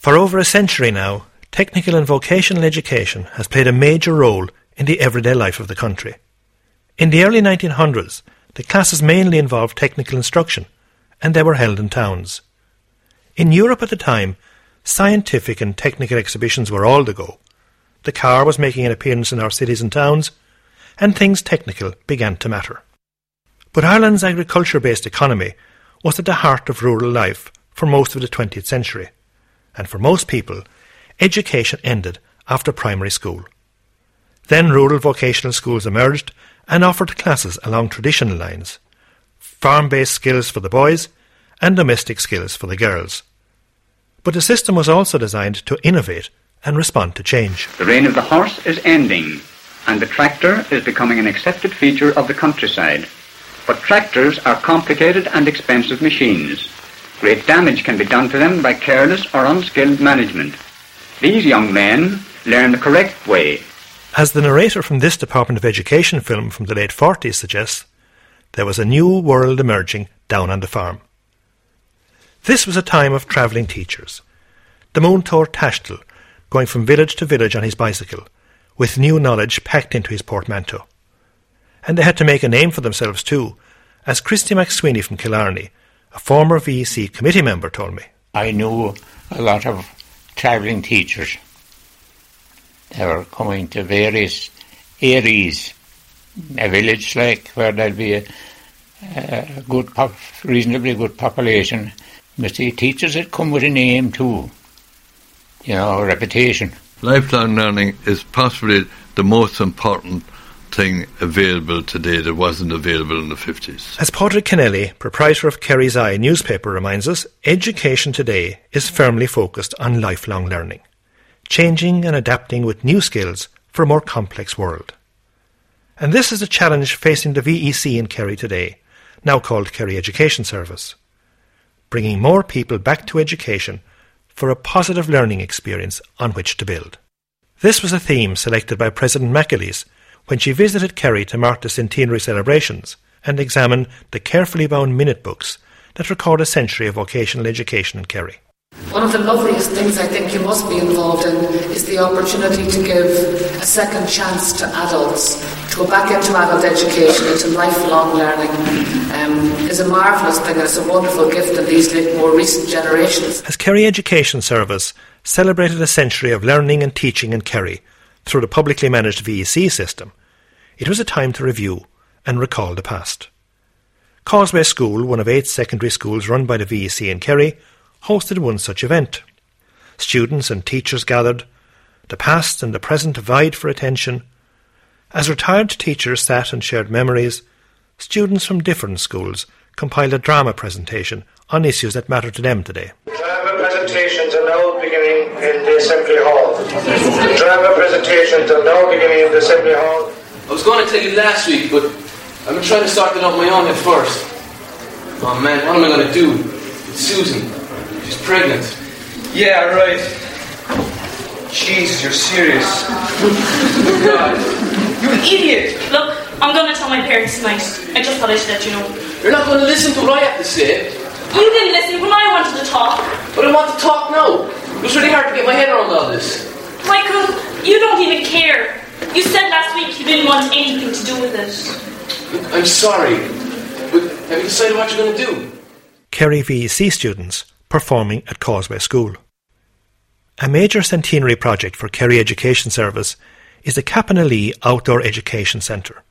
For over a century now, technical and vocational education has played a major role in the everyday life of the country. In the early 1900s, the classes mainly involved technical instruction, and they were held in towns. In Europe at the time, scientific and technical exhibitions were all the go. The car was making an appearance in our cities and towns, and things technical began to matter. But Ireland's agriculture based economy was at the heart of rural life for most of the 20th century and for most people, education ended after primary school. Then rural vocational schools emerged and offered classes along traditional lines farm based skills for the boys and domestic skills for the girls. But the system was also designed to innovate and respond to change. The reign of the horse is ending, and the tractor is becoming an accepted feature of the countryside. But tractors are complicated and expensive machines. Great damage can be done to them by careless or unskilled management. These young men learn the correct way. As the narrator from this Department of Education film from the late 40s suggests, there was a new world emerging down on the farm. This was a time of travelling teachers. The Múinteoir Taistil going from village to village on his bicycle, with new knowledge packed into his portmanteau. And they had to make a name for themselves too, as Christy McSweeney from Killarney a former VEC committee member told me. I knew a lot of travelling teachers. They were coming to various areas, a village like where there'd be a, a good, pop, reasonably good population. But the teachers had come with a name too, you know, a reputation. Lifelong learning is possibly the most important thing available today that wasn't available in the 50s. As Padraig Kennelly, proprietor of Kerry's Eye newspaper, reminds us, education today is firmly focused on lifelong learning, changing and adapting with new skills for a more complex world. And this is a challenge facing the VEC in Kerry today, now called Kerry Education Service, bringing more people back to education for a positive learning experience on which to build. This was a theme selected by President McAleese when she visited Kerry to mark the centenary celebrations and examine the carefully bound minute books that record a century of vocational education in Kerry. One of the loveliest things I think you must be involved in is the opportunity to give a second chance to adults to go back into adult education, into lifelong learning. Um, is a marvellous thing and it's a wonderful gift in these more recent generations. Has Kerry Education Service celebrated a century of learning and teaching in Kerry through the publicly managed VEC system, it was a time to review and recall the past. Causeway School, one of eight secondary schools run by the VEC in Kerry, hosted one such event. Students and teachers gathered. The past and the present vied for attention. As retired teachers sat and shared memories, students from different schools compiled a drama presentation on issues that matter to them today. Drama presentations are now beginning in the Assembly Hall. Drama presentations are now beginning in the Assembly Hall. I was going to tell you last week, but I've been trying to sort it out my own at first. Oh man, what am I going to do? It's Susan. She's pregnant. Yeah, right. Jesus, you're serious. God. You idiot! Look, I'm going to tell my parents tonight. I just thought I should let you know. You're not going to listen to what I have to say. You didn't listen when I wanted to talk. But I want to talk now. It was really hard to get my head around all this. Michael, you don't even care. You said last week you didn't want anything to do with it. I'm sorry, but have you decided what you're going to do? Kerry VEC students performing at Causeway School. A major centenary project for Kerry Education Service is the Cappanalea Outdoor Education Centre,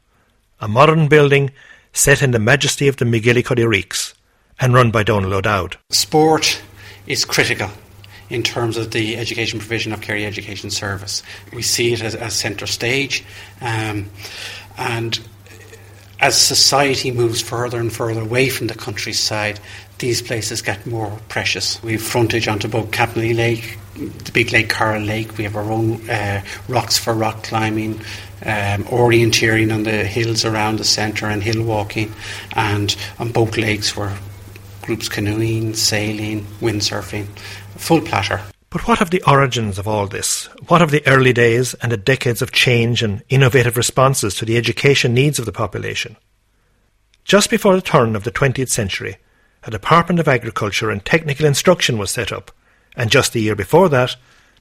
a modern building set in the majesty of the MacGillycuddy Reeks and run by Donald O'Dowd. Sport is critical in terms of the education provision of Kerry Education Service. We see it as, as centre stage, um, and as society moves further and further away from the countryside, these places get more precious. We have frontage onto both Cappanalea Lake, the big Lake Caragh Lake. We have our own uh, rocks for rock climbing, um, orienteering on the hills around the centre and hill walking, and on both lakes where groups canoeing, sailing, windsurfing, full platter. But what of the origins of all this? What of the early days and the decades of change and innovative responses to the education needs of the population? Just before the turn of the 20th century, a Department of Agriculture and Technical Instruction was set up, and just the year before that,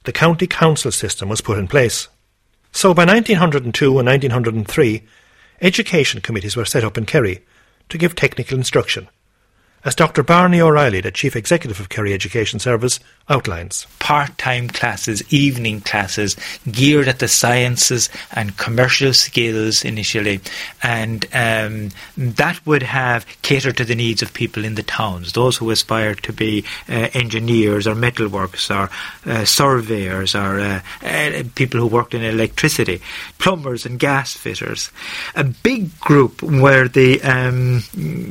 the county council system was put in place. So by 1902 and 1903, education committees were set up in Kerry to give technical instruction as Dr. Barney O'Reilly, the Chief Executive of Kerry Education Service, outlines. Part time classes, evening classes, geared at the sciences and commercial skills initially, and um, that would have catered to the needs of people in the towns, those who aspire to be uh, engineers or metalworkers or uh, surveyors or uh, uh, people who worked in electricity, plumbers and gas fitters. A big group were the um,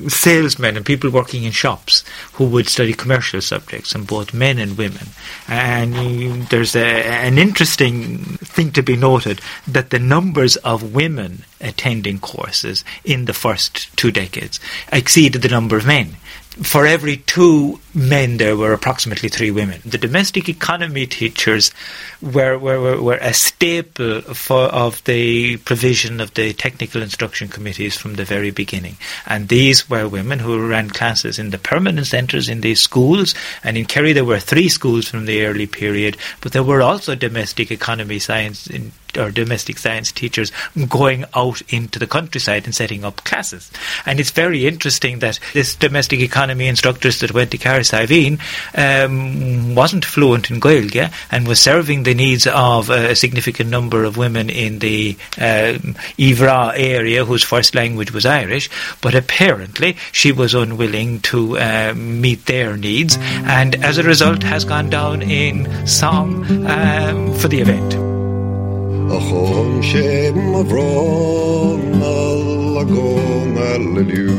salesmen and people working in shops who would study commercial subjects, and both men and women. And there's a, an interesting thing to be noted that the numbers of women attending courses in the first two decades exceeded the number of men for every two men, there were approximately three women. The domestic economy teachers were, were, were, a staple for, of the provision of the technical instruction committees from the very beginning. And these were women who ran classes in the permanent centres in these schools. And in Kerry, there were three schools from the early period, but there were also domestic economy science in or domestic science teachers going out into the countryside and setting up classes. And it's very interesting that this domestic economy instructors that went to Carrick um, wasn't fluent in Gaeilge and was serving the needs of a significant number of women in the um, Iveragh area whose first language was Irish, but apparently she was unwilling to uh, meet their needs and as a result has gone down in song um, for the event. A chum sé a bhrón a go liú.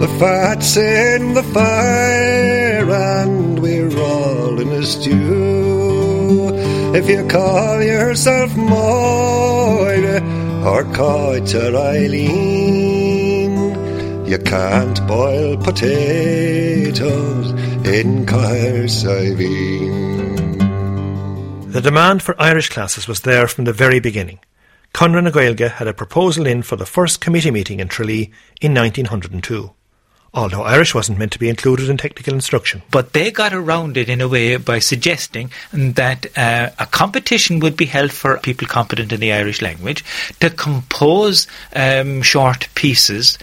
The fat's in the fire and we're all in a stew. If you call yourself Moira or Coiter Eileen, you can't boil potatoes in Cahersiveen. The demand for Irish classes was there from the very beginning. Conran na had a proposal in for the first committee meeting in Tralee in 1902 although Irish wasn't meant to be included in technical instruction. But they got around it in a way by suggesting that uh, a competition would be held for people competent in the Irish language to compose um, short pieces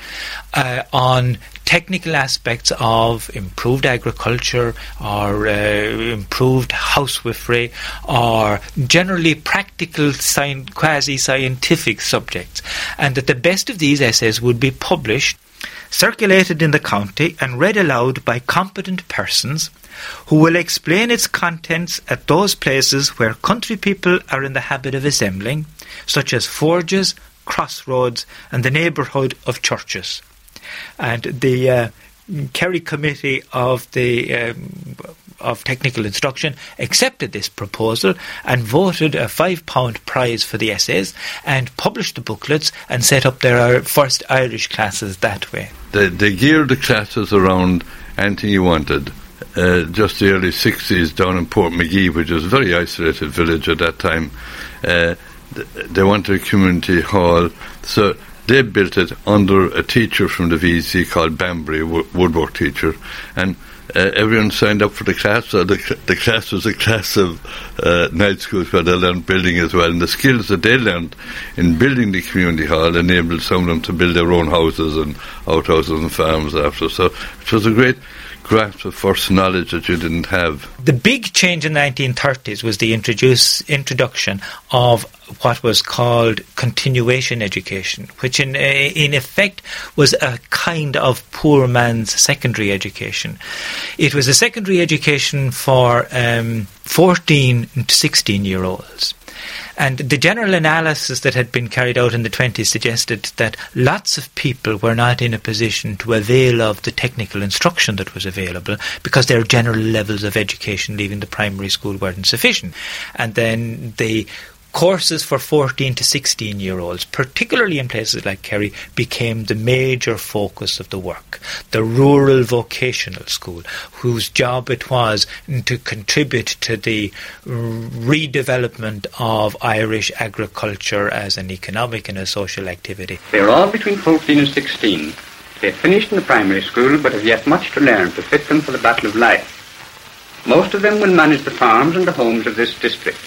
uh, on technical aspects of improved agriculture or uh, improved housewifery or generally practical sci- quasi-scientific subjects and that the best of these essays would be published circulated in the county and read aloud by competent persons who will explain its contents at those places where country people are in the habit of assembling, such as forges, crossroads, and the neighbourhood of churches. And the uh, Kerry Committee of the um, of Technical Instruction accepted this proposal and voted a five pound prize for the essays and published the booklets and set up their first Irish classes that way. They, they geared the classes around anything you wanted. Uh, just the early 60s down in Portmagee, which was a very isolated village at that time, uh, they wanted a community hall. So they built it under a teacher from the VC called Bambury, woodwork teacher. And uh, everyone signed up for the class. So the, the class was a class of uh, night schools where they learned building as well. And the skills that they learned in building the community hall enabled some of them to build their own houses and outhouses and farms after. So it was a great grasp of first knowledge that you didn't have. The big change in the 1930s was the introduce, introduction of what was called continuation education, which in, in effect was a kind of poor man's secondary education. It was a secondary education for um, 14 to 16 year olds. And the general analysis that had been carried out in the 20s suggested that lots of people were not in a position to avail of the technical instruction that was available because their general levels of education leaving the primary school weren't sufficient. And then the courses for 14 to 16 year olds, particularly in places like Kerry, became the major focus of the work. The rural vocational school, whose job it was to contribute to the redevelopment of Irish agriculture as an economic and a social activity. They're all between 14 and 16. They've finished in the primary school but have yet much to learn to fit them for the battle of life. Most of them will manage the farms and the homes of this district.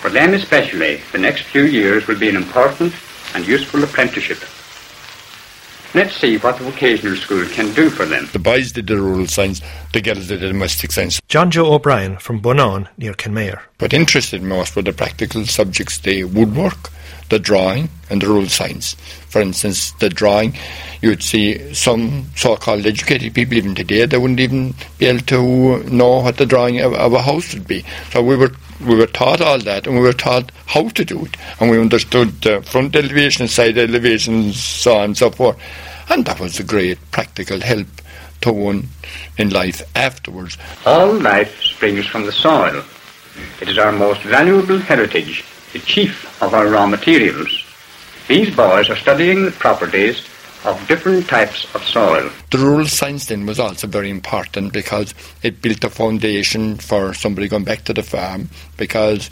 For them especially, the next few years will be an important and useful apprenticeship. Let's see what the vocational school can do for them. The boys did the rural science, the girls did the domestic science. John Joe O'Brien from Bonane near Kenmare. What interested me most were the practical subjects, the woodwork, the drawing, and the rural science. For instance, the drawing, you would see some so-called educated people even today, they wouldn't even be able to know what the drawing of, of a house would be. So we were we were taught all that and we were taught how to do it and we understood the front elevation, side elevation, so on and so forth. And that was a great practical help to one in life afterwards. All life springs from the soil. It is our most valuable heritage, the chief of our raw materials. These boys are studying the properties of different types of soil. The rural science then was also very important because it built a foundation for somebody going back to the farm because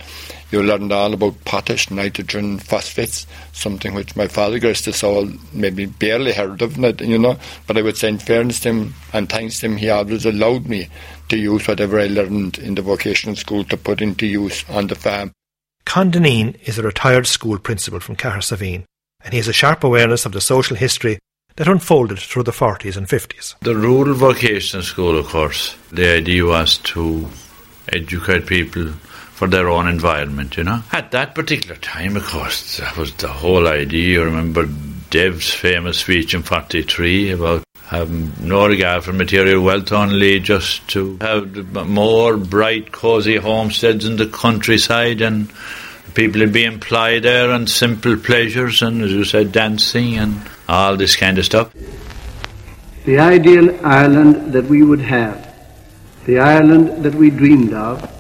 you learned all about potash, nitrogen, phosphates, something which my father graced to soul maybe barely heard of, you know. But I would say in fairness to him and thanks to him, he always allowed me to use whatever I learned in the vocational school to put into use on the farm. Con Dineen is a retired school principal from Cahersiveen and he has a sharp awareness of the social history that unfolded through the 40s and 50s. The rural vocational school, of course, the idea was to educate people for their own environment, you know. At that particular time, of course, that was the whole idea. You remember Dev's famous speech in 43 about having no regard for material wealth, only just to have more bright, cosy homesteads in the countryside and people would be employed there and simple pleasures and, as you said, dancing and all this kind of stuff. The ideal Ireland that we would have, the Ireland that we dreamed of,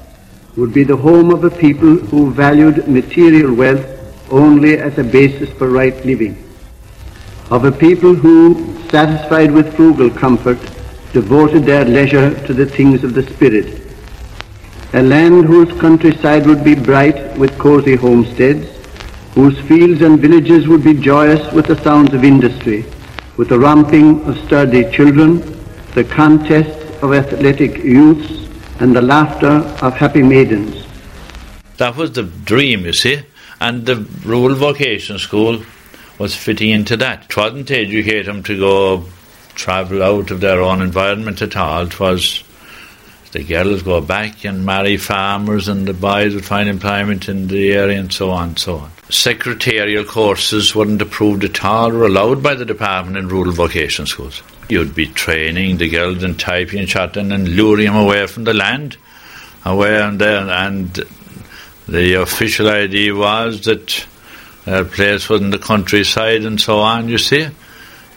would be the home of a people who valued material wealth only as a basis for right living, of a people who, satisfied with frugal comfort, devoted their leisure to the things of the spirit a land whose countryside would be bright with cosy homesteads, whose fields and villages would be joyous with the sounds of industry, with the romping of sturdy children, the contests of athletic youths, and the laughter of happy maidens. That was the dream, you see, and the rural vocation school was fitting into that. To educate them to go travel out of their own environment at all. It was the girls go back and marry farmers, and the boys would find employment in the area, and so on and so on. Secretarial courses weren't approved at all or allowed by the department in rural vocation schools. You'd be training the girls in typing and chatting and luring them away from the land, away and there, and the official idea was that their place was in the countryside and so on. You see,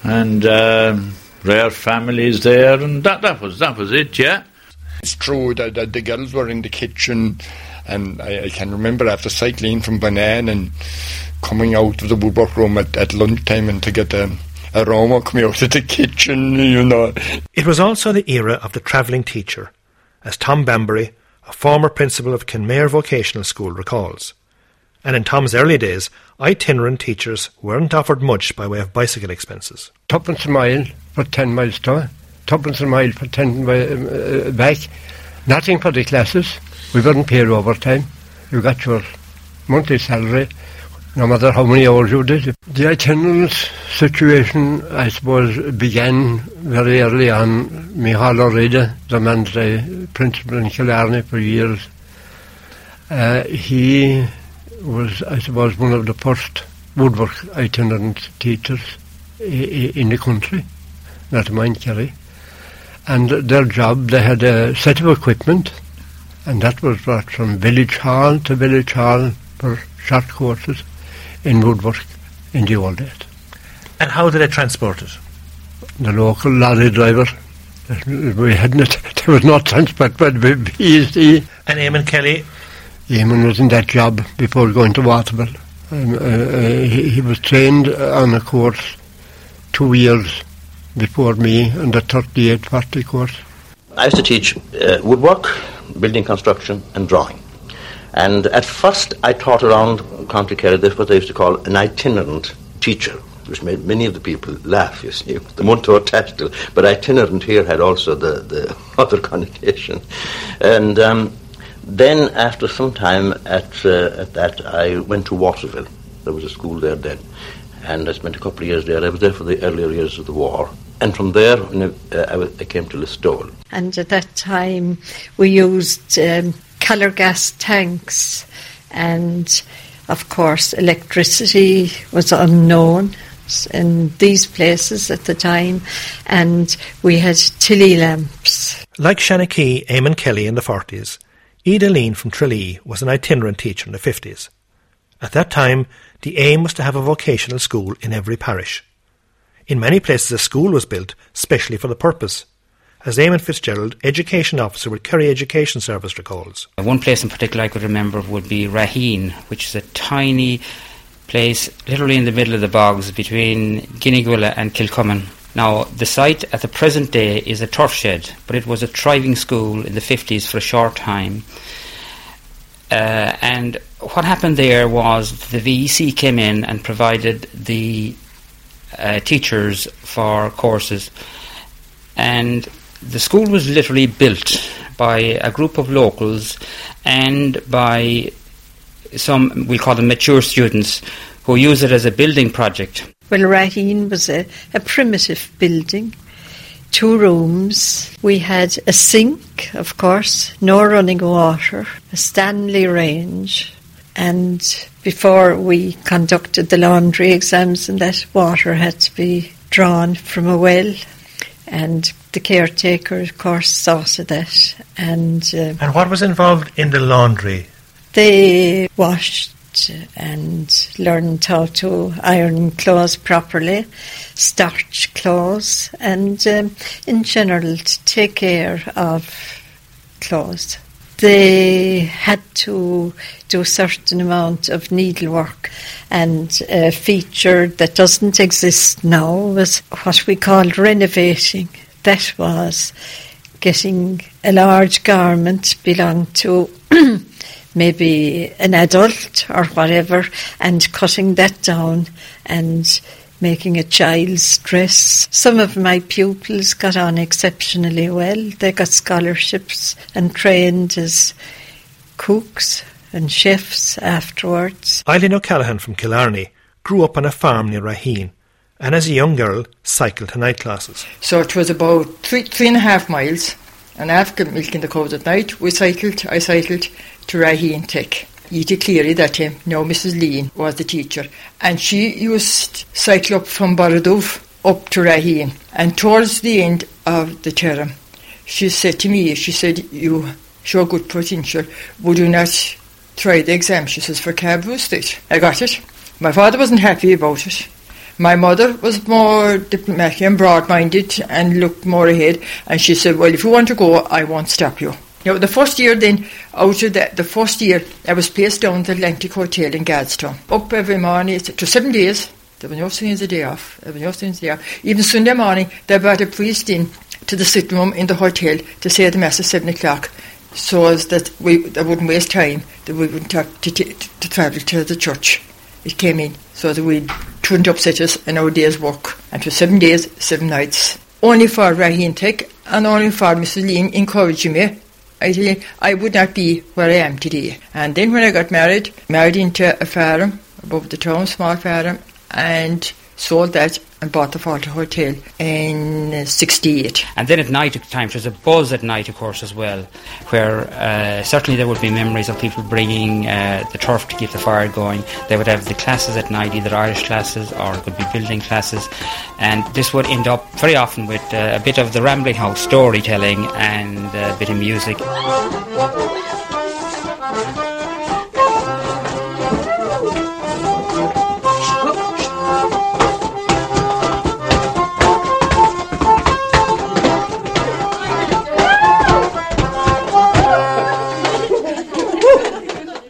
and. Um, rare families there, and that, that was that was it, yeah. It's true that, that the girls were in the kitchen, and I, I, can remember after cycling from Bonane and coming out of the woodwork room at, at lunchtime and to get a aroma coming out of the kitchen, you know. It was also the era of the travelling teacher, as Tom Bambury, a former principal of Kenmare Vocational School, recalls. And in Tom's early days, itinerant teachers weren't offered much by way of bicycle expenses. Tuppence a mile for 10 miles to tuppence a mile for 10 uh, back. Nothing for the classes. We wouldn't pay overtime. You got your monthly salary. no matter how many hours you did. The attendance situation, I suppose, began very early on. Michal O'Reilly, the man, the principal in Killarney for years, uh, he was, I suppose, one of the first woodwork itinerant teachers in the country, not mind Kerry. And their job, they had a set of equipment, and that was brought from village hall to village hall for short courses in woodwork in the old days. And how did they transport it? The local lorry driver, we hadn't, there was no transport but BSD. And Eamon Kelly? Eamon was in that job before going to Waterville. Um, uh, uh, he, he was trained on a course two years before me on the 3840 course. I used to teach uh, woodwork, building construction, and drawing. And at first, I taught around County Kerry. This what they used to call an itinerant teacher, which made many of the people laugh. You see, the attached to. But itinerant here had also the, the other connotation. And um, then, after some time at uh, at that, I went to Waterville. There was a school there then, and I spent a couple of years there. I was there for the earlier years of the war. And from there, when I, uh, I I came to Listowel. And at that time, we used um, Calor gas tanks, and of course, electricity was unknown in these places at the time, and we had Tilley lamps. Like Shanachie, Eamon Kelly in the 40s, Eda Lean from Tralee was an itinerant teacher in the 50s. At that time, the aim was to have a vocational school in every parish. In many places, a school was built specially for the purpose. As Eamon Fitzgerald, education officer with Kerry Education Service, recalls. One place in particular I could remember would be Raheen, which is a tiny place literally in the middle of the bogs between Gneeveguilla and Kilcummin. Now, the site at the present day is a turf shed, but it was a thriving school in the 50s for a short time. Uh, and what happened there was the VEC came in and provided the uh, teachers for courses. And the school was literally built by a group of locals and by some, we'll call them mature students, who use it as a building project. Well, Raheen was a, a primitive building, two rooms. We had a sink, of course, no running water, a Stanley range, and before we conducted the laundry exams, and that water had to be drawn from a well, and the caretaker, of course, saw to that, and uh, And what was involved in the laundry? they washed and learned how to iron clothes properly, starch clothes, and um, in general to take care of clothes. They had to do a certain amount of needlework, and a feature that doesn't exist now was what we called renovating. That was getting a large garment belong to maybe an adult or whatever and cutting that down and making a child's dress. Some of my pupils got on exceptionally well. They got scholarships and trained as cooks and chefs afterwards. Eileen O'Callaghan from Killarney grew up on a farm near Raheen and as a young girl cycled to night classes. So it was about three, three and a half miles, and after milking the cows at night, we cycled, I cycled to Raheen Tech. Edie Cleary that eh? time, now Mrs. Lean, was the teacher. And she used cycle up from Barraduff up to Raheen. And towards the end of the term, she said to me, she said, you show good potential, would you not try the exam? She says, for cab state. I got it. My father wasn't happy about it. My mother was more diplomatic and broad-minded and looked more ahead. And she said, well, if you want to go, I won't stop you. Know, the first year then, out of that, the first year, I was placed down at the Atlantic Hotel in Gadstown. Up every morning, to was seven days. There were no Sundays a day off. There were no Sundays a day off. Even Sunday morning, they brought a priest in to the sitting room in the hotel to say the mass at seven o'clock, so as that we they wouldn't waste time, that we wouldn't have to, to travel to the church. It came in so that we wouldn't upset us in our day's work. And for seven days, seven nights. Only for Raheen Tech and only for Mrs. Lean encouraging me. I I would not be where I am today. And then when I got married, married into a farm above the town small farm and sold that and bought the Falter Hotel in uh, 68. And then at night time, there's a buzz at night, of course, as well, where uh, certainly there would be memories of people bringing uh, the turf to keep the fire going. They would have the classes at night, either Irish classes or it could be building classes. And this would end up very often with uh, a bit of the Rambling House storytelling and a bit of music.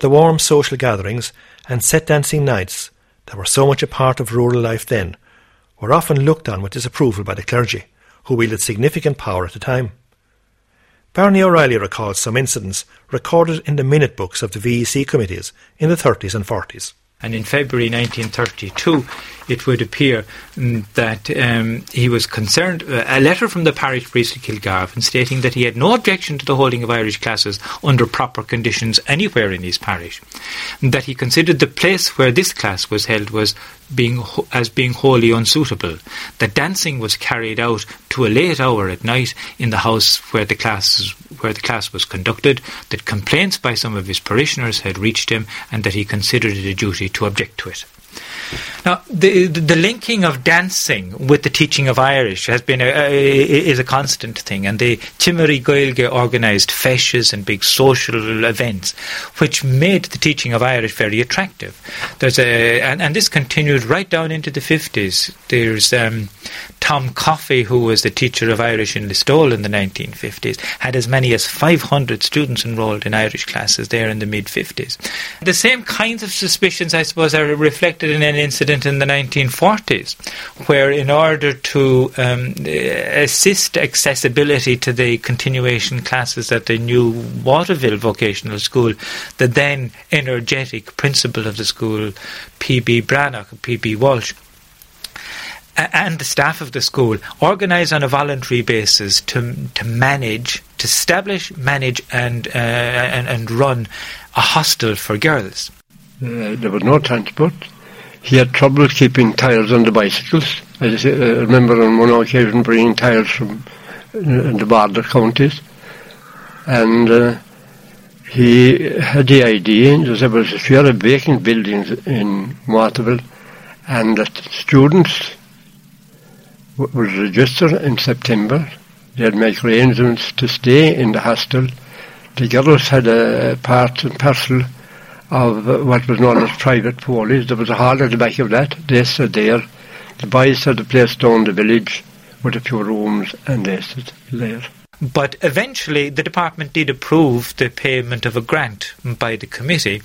The warm social gatherings and set dancing nights that were so much a part of rural life then were often looked on with disapproval by the clergy, who wielded significant power at the time. Barney O'Reilly recalls some incidents recorded in the minute books of the VEC committees in the 30s and 40s. And in February 1932, it would appear mm, that um, he was concerned. Uh, a letter from the parish priest of Kilgarvan stating that he had no objection to the holding of Irish classes under proper conditions anywhere in his parish. That he considered the place where this class was held was being as being wholly unsuitable. That dancing was carried out to a late hour at night in the house where the class where the class was conducted. That complaints by some of his parishioners had reached him, and that he considered it a duty to object to it. Now, the, the linking of dancing with the teaching of Irish has been a, a, is a constant thing, and the Timmery Gaelge organised feshes and big social events, which made the teaching of Irish very attractive. There's a, and, and this continued right down into the fifties. There's um, Tom Coffey, who was the teacher of Irish in Listowel in the 1950s, had as many as 500 students enrolled in Irish classes there in the mid 50s. The same kinds of suspicions, I suppose, are reflected in an incident in the 1940s, where in order to um, assist accessibility to the continuation classes at the new Waterville Vocational School, the then energetic principal of the school, P.B. Brannock, P.B. Walsh, and the staff of the school organise on a voluntary basis to to manage, to establish, manage, and uh, and, and run a hostel for girls. Uh, there was no transport. He had trouble keeping tyres on the bicycles. I just, uh, remember on one occasion bringing tyres from uh, the border counties, and uh, he had the idea that there was a few of vacant buildings in Waterville, and that students was registered in September. They had make arrangements to stay in the hostel. The girls had a part and parcel of uh, what was known as private polies. There was a hall at the back of that. They stood there. The boys had a place down the village with a few rooms and they stood there. But eventually, the department did approve the payment of a grant by the committee,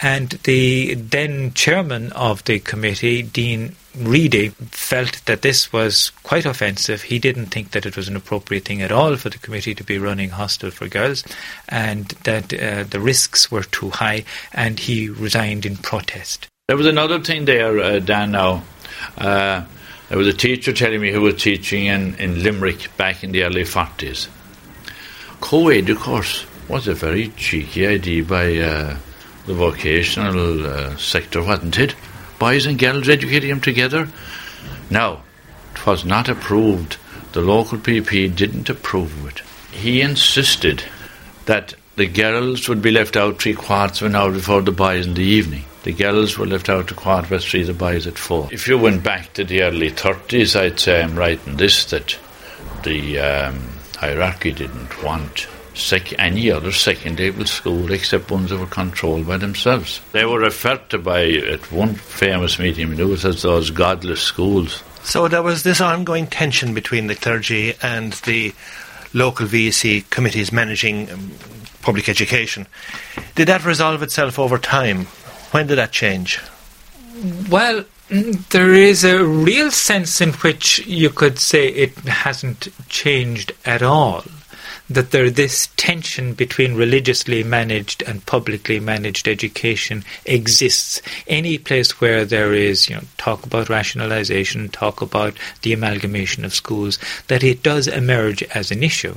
and the then chairman of the committee, Dean Reedy, felt that this was quite offensive. He didn't think that it was an appropriate thing at all for the committee to be running hostel for girls, and that uh, the risks were too high, and he resigned in protest. There was another thing there, uh, Dan. Now. Uh, there was a teacher telling me who was teaching in, in Limerick back in the early 40s. Co ed, of course, was a very cheeky idea by uh, the vocational uh, sector, wasn't it? Boys and girls educating them together. Now, it was not approved. The local PP didn't approve it. He insisted that the girls would be left out three quarts of an hour before the boys in the evening. The girls were left out a quarter past three, the boys at four. If you went back to the early 30s, I'd say I'm right in this that the um, hierarchy didn't want sec- any other second level school except ones that were controlled by themselves. They were referred to by, at one famous meeting, it was as those godless schools. So there was this ongoing tension between the clergy and the local VEC committees managing um, public education. Did that resolve itself over time? When did that change? Well, mm, there is a real sense in which you could say it hasn't changed at all. That there this tension between religiously managed and publicly managed education exists. Any place where there is, you know, talk about rationalisation, talk about the amalgamation of schools, that it does emerge as an issue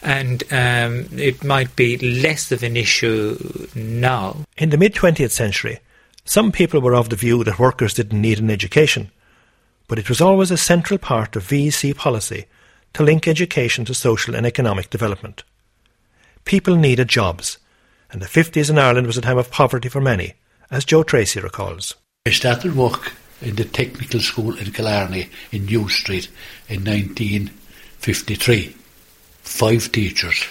and um, it might be less of an issue now. In the mid 20th century, Some people were of the view that workers didn't need an education, but it was always a central part of VEC policy to link education to social and economic development. People needed jobs, and the 50s in Ireland was a time of poverty for many, as Joe Tracy recalls. I started work in the technical school in Killarney in New Street in 1953. Five teachers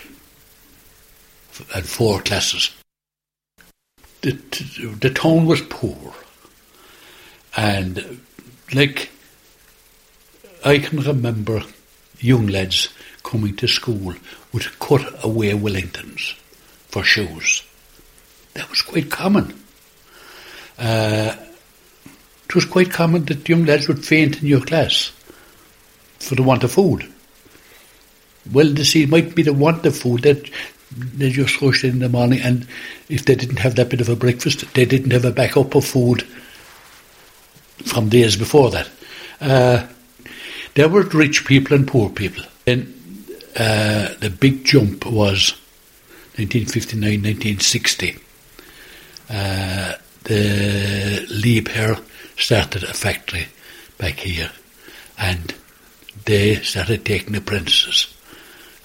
and four classes. The, the town was poor. And like, I can remember young lads coming to school would cut away Wellingtons for shoes. That was quite common. Uh, it was quite common that young lads would faint in your class for the want of food. Well, it might be the want of food that they just rushed in, in the morning, and if they didn't have that bit of a breakfast, they didn't have a backup of food from days before that. Uh, there were rich people and poor people. And uh, the big jump was 1959, 1960. Uh, the Liebherr started a factory back here, and they started taking apprentices.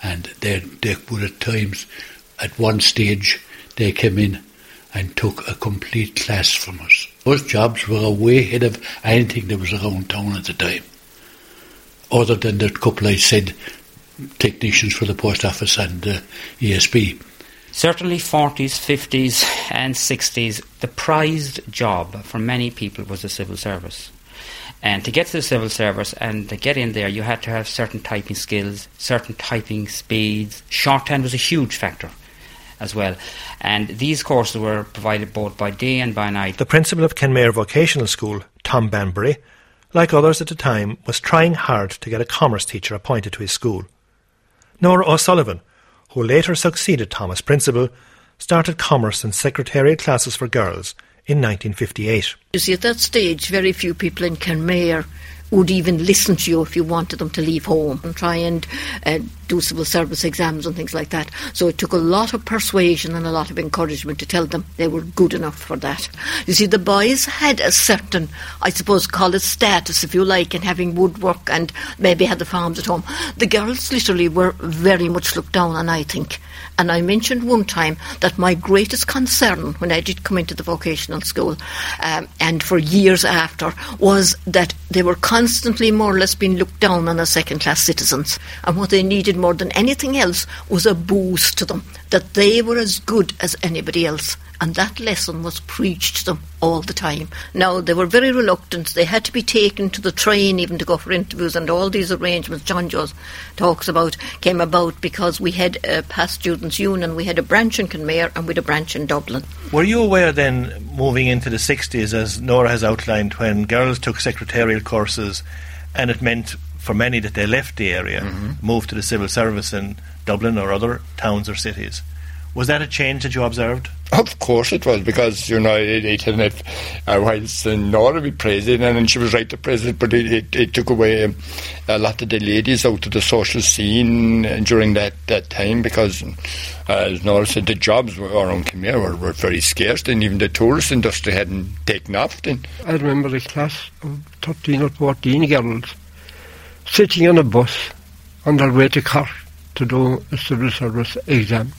And they, they would at times, at one stage, they came in and took a complete class from us. Those jobs were way ahead of anything that was around town at the time. Other than the couple I said, technicians for the post office and uh, ESB. Certainly, 40s, 50s, and 60s, the prized job for many people was the civil service. And to get to the civil service and to get in there, you had to have certain typing skills, certain typing speeds. Shorthand was a huge factor as well. And these courses were provided both by day and by night. The principal of Kenmare Vocational School, Tom Bambury, like others at the time, was trying hard to get a commerce teacher appointed to his school. Nora O'Sullivan, who later succeeded Tom as principal, started commerce and secretarial classes for girls in 1958. You see, at that stage, very few people in Kenmare would even listen to you if you wanted them to leave home and try and uh, do civil service exams and things like that. So it took a lot of persuasion and a lot of encouragement to tell them they were good enough for that. You see, the boys had a certain, I suppose, it status, if you like, in having woodwork and maybe had the farms at home. The girls literally were very much looked down on, I think. And I mentioned one time that my greatest concern when I did come into the vocational school um, and for years after was that they were constantly more or less being looked down on as second class citizens. And what they needed more than anything else was a boost to them, that they were as good as anybody else. And that lesson was preached to them all the time. Now, they were very reluctant. They had to be taken to the train even to go for interviews, and all these arrangements John Jones talks about came about because we had a past students' union, we had a branch in Kenmare, and we had a branch in Dublin. Were you aware then, moving into the 60s, as Nora has outlined, when girls took secretarial courses and it meant for many that they left the area, Mhm. moved to the civil service in Dublin or other towns or cities? Was that a change that you observed? Of course it was, because, you know, it, it had if, uh, whilst uh, Nora be president, and she was right to president, but it, it, it took away a lot of the ladies out of the social scene uh, during that, that time, because, uh, as Nora said, the jobs were, around Kenmare were, were very scarce, and even the tourist industry hadn't taken off then. I remember a class of 13 or 14 girls sitting on a bus on their way to Cork to do a civil service exam.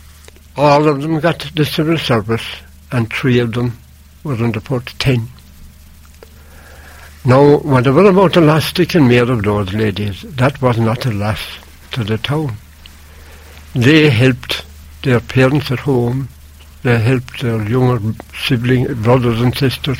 All of them got the civil service, and three of them were under port 10. Now, whatever about the loss they can made of those ladies, that was not a loss to the town. They helped their parents at home, they helped their younger sibling brothers and sisters,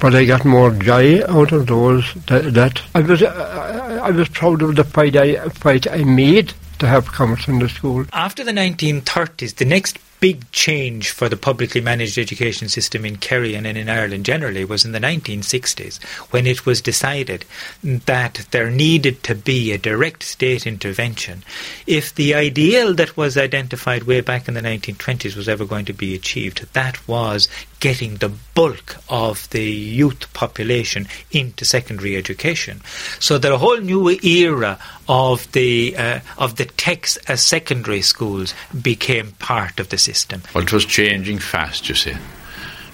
but I got more joy out of those that, that I was I, I was proud of the fight I fight I made to have commerce in the school. After the 1930s, the next big change for the publicly managed education system in Kerry and in Ireland generally was in the 1960s when it was decided that there needed to be a direct state intervention if the ideal that was identified way back in the 1920s was ever going to be achieved. That was getting the bulk of the youth population into secondary education. So that a whole new era of the uh, of the techs as secondary schools became part of the system. Well, it was changing fast, you see.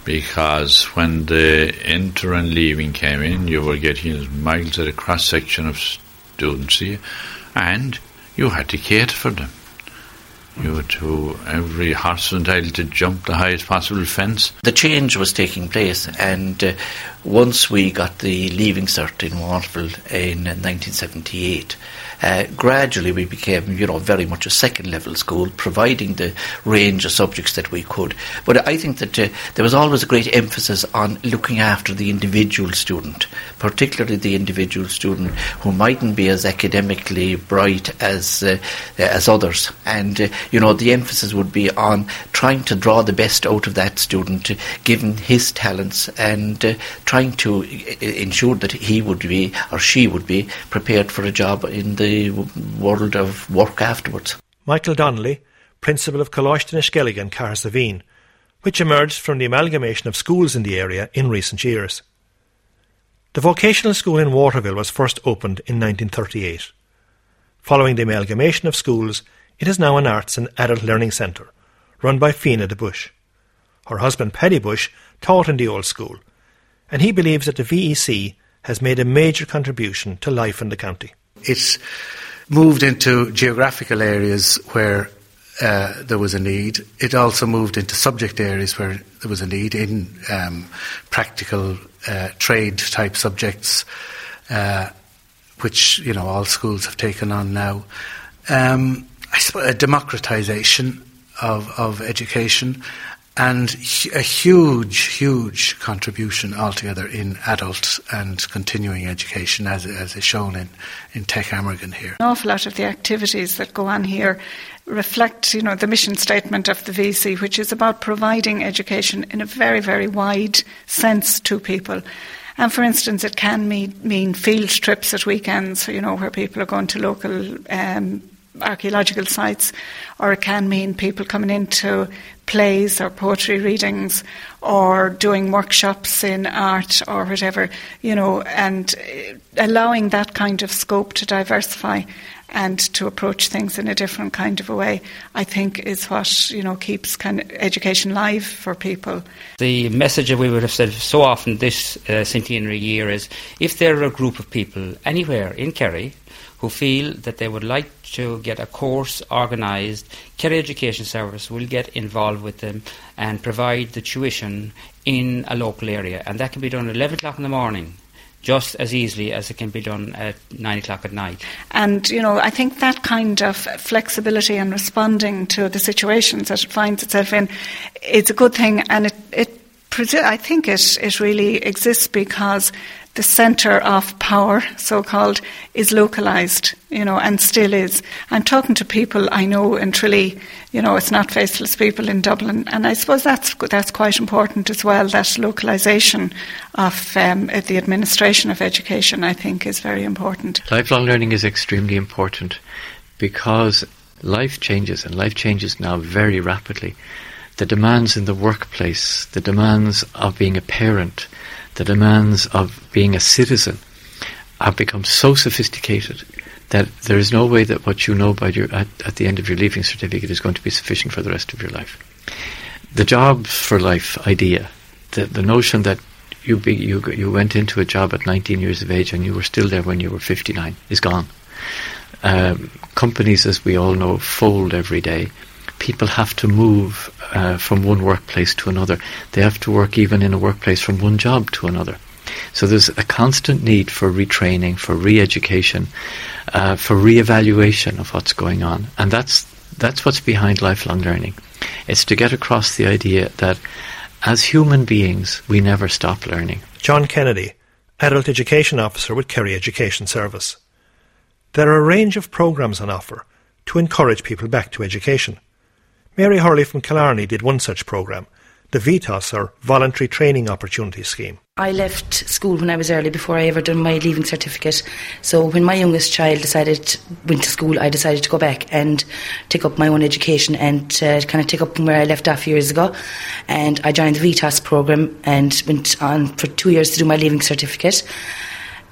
because when the Inter and leaving came in, you were getting miles at a cross section of students here, and you had to cater for them. You had to, every horse entitled to jump the highest possible fence. The change was taking place, and uh, once we got the leaving cert in Waterville in 1978, uh, gradually we became, you know, very much a second level school, providing the range of subjects that we could. But I think that uh, there was always a great emphasis on looking after the individual student, particularly the individual student who mightn't be as academically bright as uh, as others. And uh, you know, the emphasis would be on trying to draw the best out of that student, given his talents, and uh, trying to ensure that he would be or she would be prepared for a job in the the world of work afterwards. Michael Donnelly, principal of Coláiste na Sceilge in which emerged from the amalgamation of schools in the area in recent years. The vocational school in Waterville was first opened in 1938. Following the amalgamation of schools, it is now an arts and adult learning centre, run by Fianna de Bush. Her husband Paddy Bushe taught in the old school, and he believes that the VEC has made a major contribution to life in the county. It's moved into geographical areas where uh, there was a need. It also moved into subject areas where there was a need in um, practical uh, trade type subjects, uh, which you know all schools have taken on now. Um, I suppose a democratisation of, of education and a huge, huge contribution altogether in adult and continuing education, as, as is shown in, in Tech Amergin here. An awful lot of the activities that go on here reflect, you know, the mission statement of the VEC, which is about providing education in a very, very wide sense to people. And for instance, it can mean, mean field trips at weekends, you know, where people are going to local um, archaeological sites, or it can mean people coming into plays or poetry readings or doing workshops in art or whatever, you know, and allowing that kind of scope to diversify and to approach things in a different kind of a way, I think is what, you know, keeps kind of education live for people. The message that we would have said so often this uh, centenary year is if there are a group of people anywhere in Kerry who feel that they would like to get a course organised, Kerry Education Service will get involved with them and provide the tuition in a local area. And that can be done at 11 o'clock in the morning just as easily as it can be done at nine o'clock at night. And, you know, I think that kind of flexibility and responding to the situations that it finds itself in is a good thing. And it, it I think it, it really exists because the centre of power, so called, is localised, you know, and still is. I'm talking to people I know in Tralee, you know, it's not faceless people in Dublin, and I suppose that's that's quite important as well. That localisation of um, the administration of education, I think, is very important. Lifelong learning is extremely important because life changes, and life changes now very rapidly. The demands in the workplace, the demands of being a parent the demands of being a citizen have become so sophisticated that there is no way that what you know by your, at, at the end of your leaving certificate is going to be sufficient for the rest of your life. The jobs for life idea, the, the notion that you, be, you, you went into a job at 19 years of age and you were still there when you were 59 is gone. Um, companies, as we all know, fold every day people have to move uh, from one workplace to another. They have to work even in a workplace from one job to another. So there's a constant need for retraining, for re-education, uh, for re-evaluation of what's going on, and that's that's what's behind lifelong learning. It's to get across the idea that as human beings, we never stop learning. John Kennedy, Adult Education Officer with Kerry Education Service. There are a range of programs on offer to encourage people back to education. Mary Hurley from Killarney did one such programme, the VTOS or Voluntary Training Opportunity Scheme. I left school when I was early before I ever done my leaving certificate. So when my youngest child decided went to school, I decided to go back and take up my own education and uh, kind of take up where I left off years ago. And I joined the VTOS program and went on for two years to do my leaving certificate.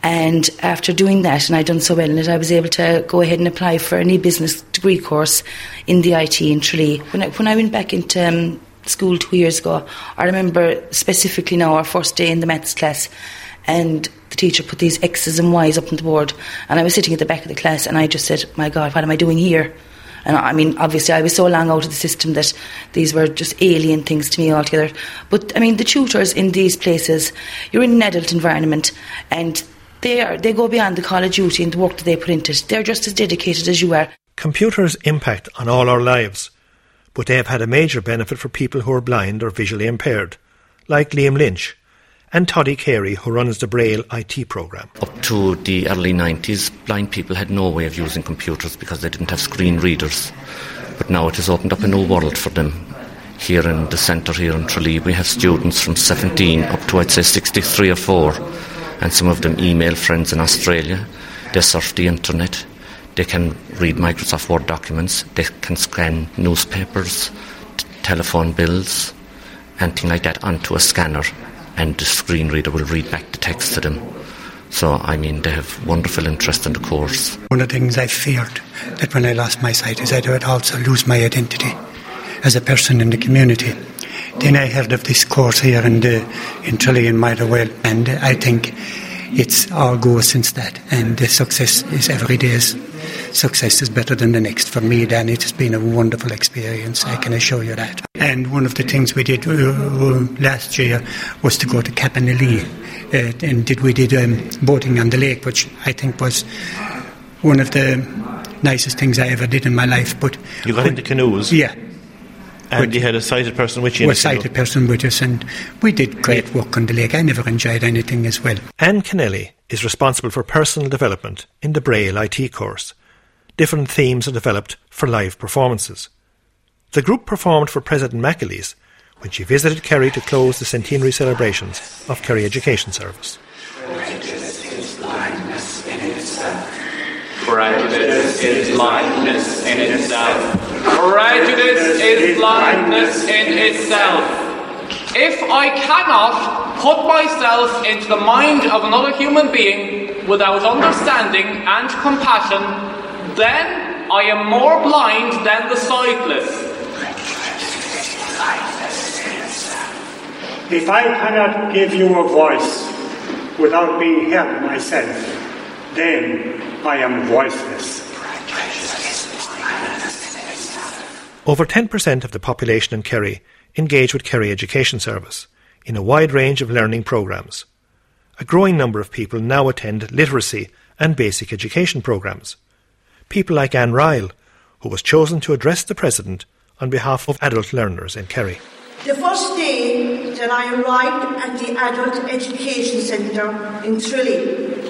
And after doing that, and I'd done so well in it, I was able to go ahead and apply for an e-business degree course in the IT in Tralee. When I, when I went back into um, school two years ago, I remember specifically now our first day in the maths class, and the teacher put these X's and Y's up on the board, and I was sitting at the back of the class, and I just said, "My God, what am I doing here?" And I mean, obviously, I was so long out of the system that these were just alien things to me altogether. But I mean, the tutors in these places, you're in an adult environment, and they are they go beyond the call of duty and the work that they put into it. They're just as dedicated as you are. Computers impact on all our lives, but they have had a major benefit for people who are blind or visually impaired, like Liam Lynch and Toddy Carey, who runs the Braille IT program. Up to the early 90s, blind people had no way of using computers because they didn't have screen readers. But now it has opened up a new world for them. Here in the centre here in Tralee, we have students from 17 up to, I'd say, 63 or 4. And some of them email friends in Australia. They surf the internet. They can read Microsoft Word documents. They can scan newspapers, t- telephone bills, anything like that onto a scanner and the screen reader will read back the text to them. So, I mean, they have wonderful interest in the course. One of the things I feared that when I lost my sight is I would also lose my identity as a person in the community. Then I heard of this course here in, the, in Tralee and Motherwell, and I think it's our goal since that. And the success is every day's success is better than the next. For me, then it has been a wonderful experience. I can assure you that. And one of the things we did uh, uh, last year was to go to Cappanalea, uh, and did we did um, boating on the lake, which I think was one of the nicest things I ever did in my life. But You got into canoes? Yeah. And you had a sighted person with you a sighted person with us, and we did great work on the lake. I never enjoyed anything as well. Anne Kennelly is responsible for personal development in the Braille IT course. Different themes are developed for live performances. The group performed for President McAleese when she visited Kerry to close the centenary celebrations of Kerry Education Service. Prejudice is blindness in itself. Prejudice is blindness in itself. If I cannot put myself into the mind of another human being without understanding and compassion, then I am more blind than the sightless. If I cannot give you a voice without being heard myself, then I am voiceless. Over 10% of the population in Kerry engage with Kerry Education Service in a wide range of learning programmes. A growing number of people now attend literacy and basic education programmes. People like Anne Ryle, who was chosen to address the President on behalf of adult learners in Kerry. The first day that I arrived at the Adult Education Centre in Tralee,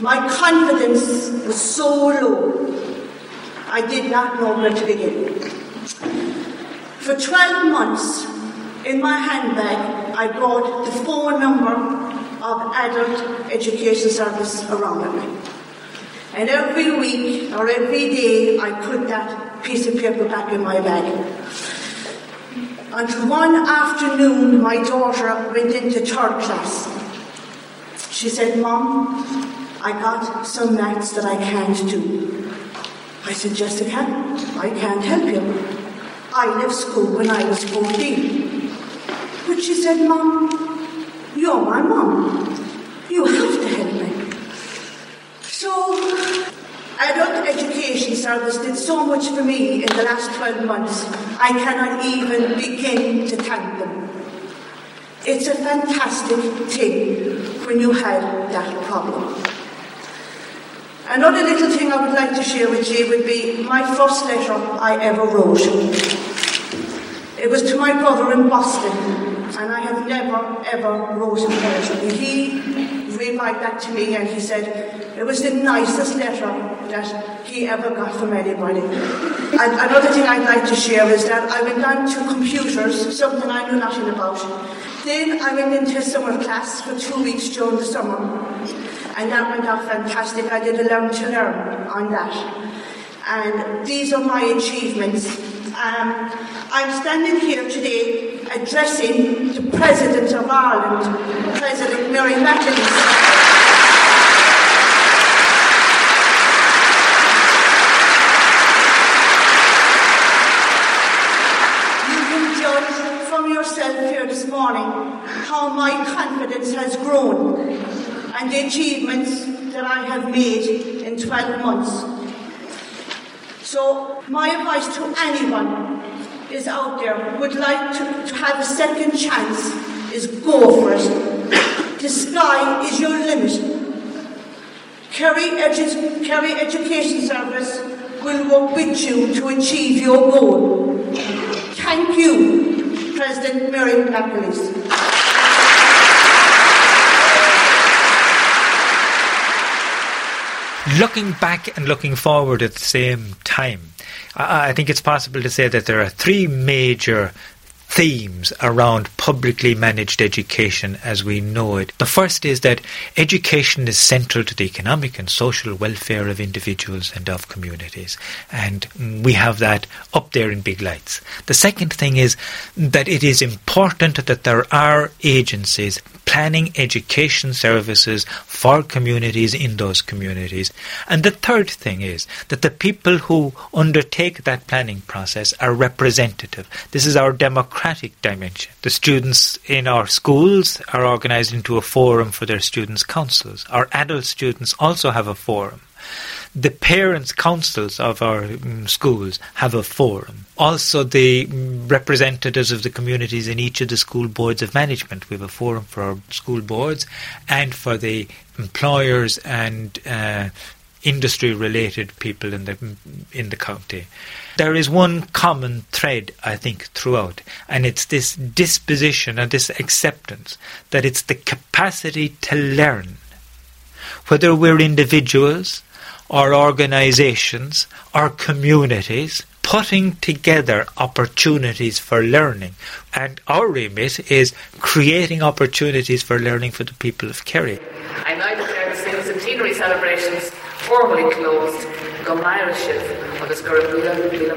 my confidence was so low, I did not know where to begin. For 12 months, in my handbag, I brought the phone number of Adult Education Service around with me. And every week or every day, I put that piece of paper back in my bag. Until one afternoon, my daughter went into third class. She said, Mom, I got some maths that I can't do. I said, Jessica, I can't help you. I left school when I was 14. But she said, Mom, you're my mom. You have to help me. So, Adult Education Service did so much for me in the last 12 months, I cannot even begin to thank them. It's a fantastic thing when you have that problem. Another little thing I would like to share with you would be my first letter I ever wrote. It was to my brother in Boston, and I have never ever wrote a letter. He replied back to me and he said it was the nicest letter that he ever got from anybody. And another thing I'd like to share is that I went on to computers, something I knew nothing about. Then I went into a summer class for two weeks during the summer, and that went off fantastic. I did a learn to learn on that. And these are my achievements. Um, I'm standing here today addressing the President of Ireland, President Mary McAleese. You can myself here this morning how my confidence has grown and the achievements that I have made in 12 months. So, my advice to anyone is out there who would like to, to have a second chance is go for it. The sky is your limit. Kerry, Edu- Kerry Education Service will work with you to achieve your goal. Thank you, President Mary. Looking back and looking forward at the same time, I think it's possible to say that there are three major themes around publicly managed education as we know it. The first is that education is central to the economic and social welfare of individuals and of communities. And we have that up there in big lights. The second thing is that it is important that there are agencies planning education services for communities in those communities. And the third thing is that the people who undertake that planning process are representative. This is our democratic dimension. The students in our schools are organized into a forum for their students' councils. Our adult students also have a forum. The parents' councils of our um, schools have a forum. Also, the mm, representatives of the communities in each of the school boards of management. We have a forum for our school boards and for the employers and uh, industry related people in the in the county. There is one common thread, I think, throughout, and it's this disposition and this acceptance that it's the capacity to learn. Whether we're individuals or organizations or communities putting together opportunities for learning. And our remit is creating opportunities for learning for the people of Kerry. I now declare the centenary celebrations formally closed. Go Irish of the Scarabula Vila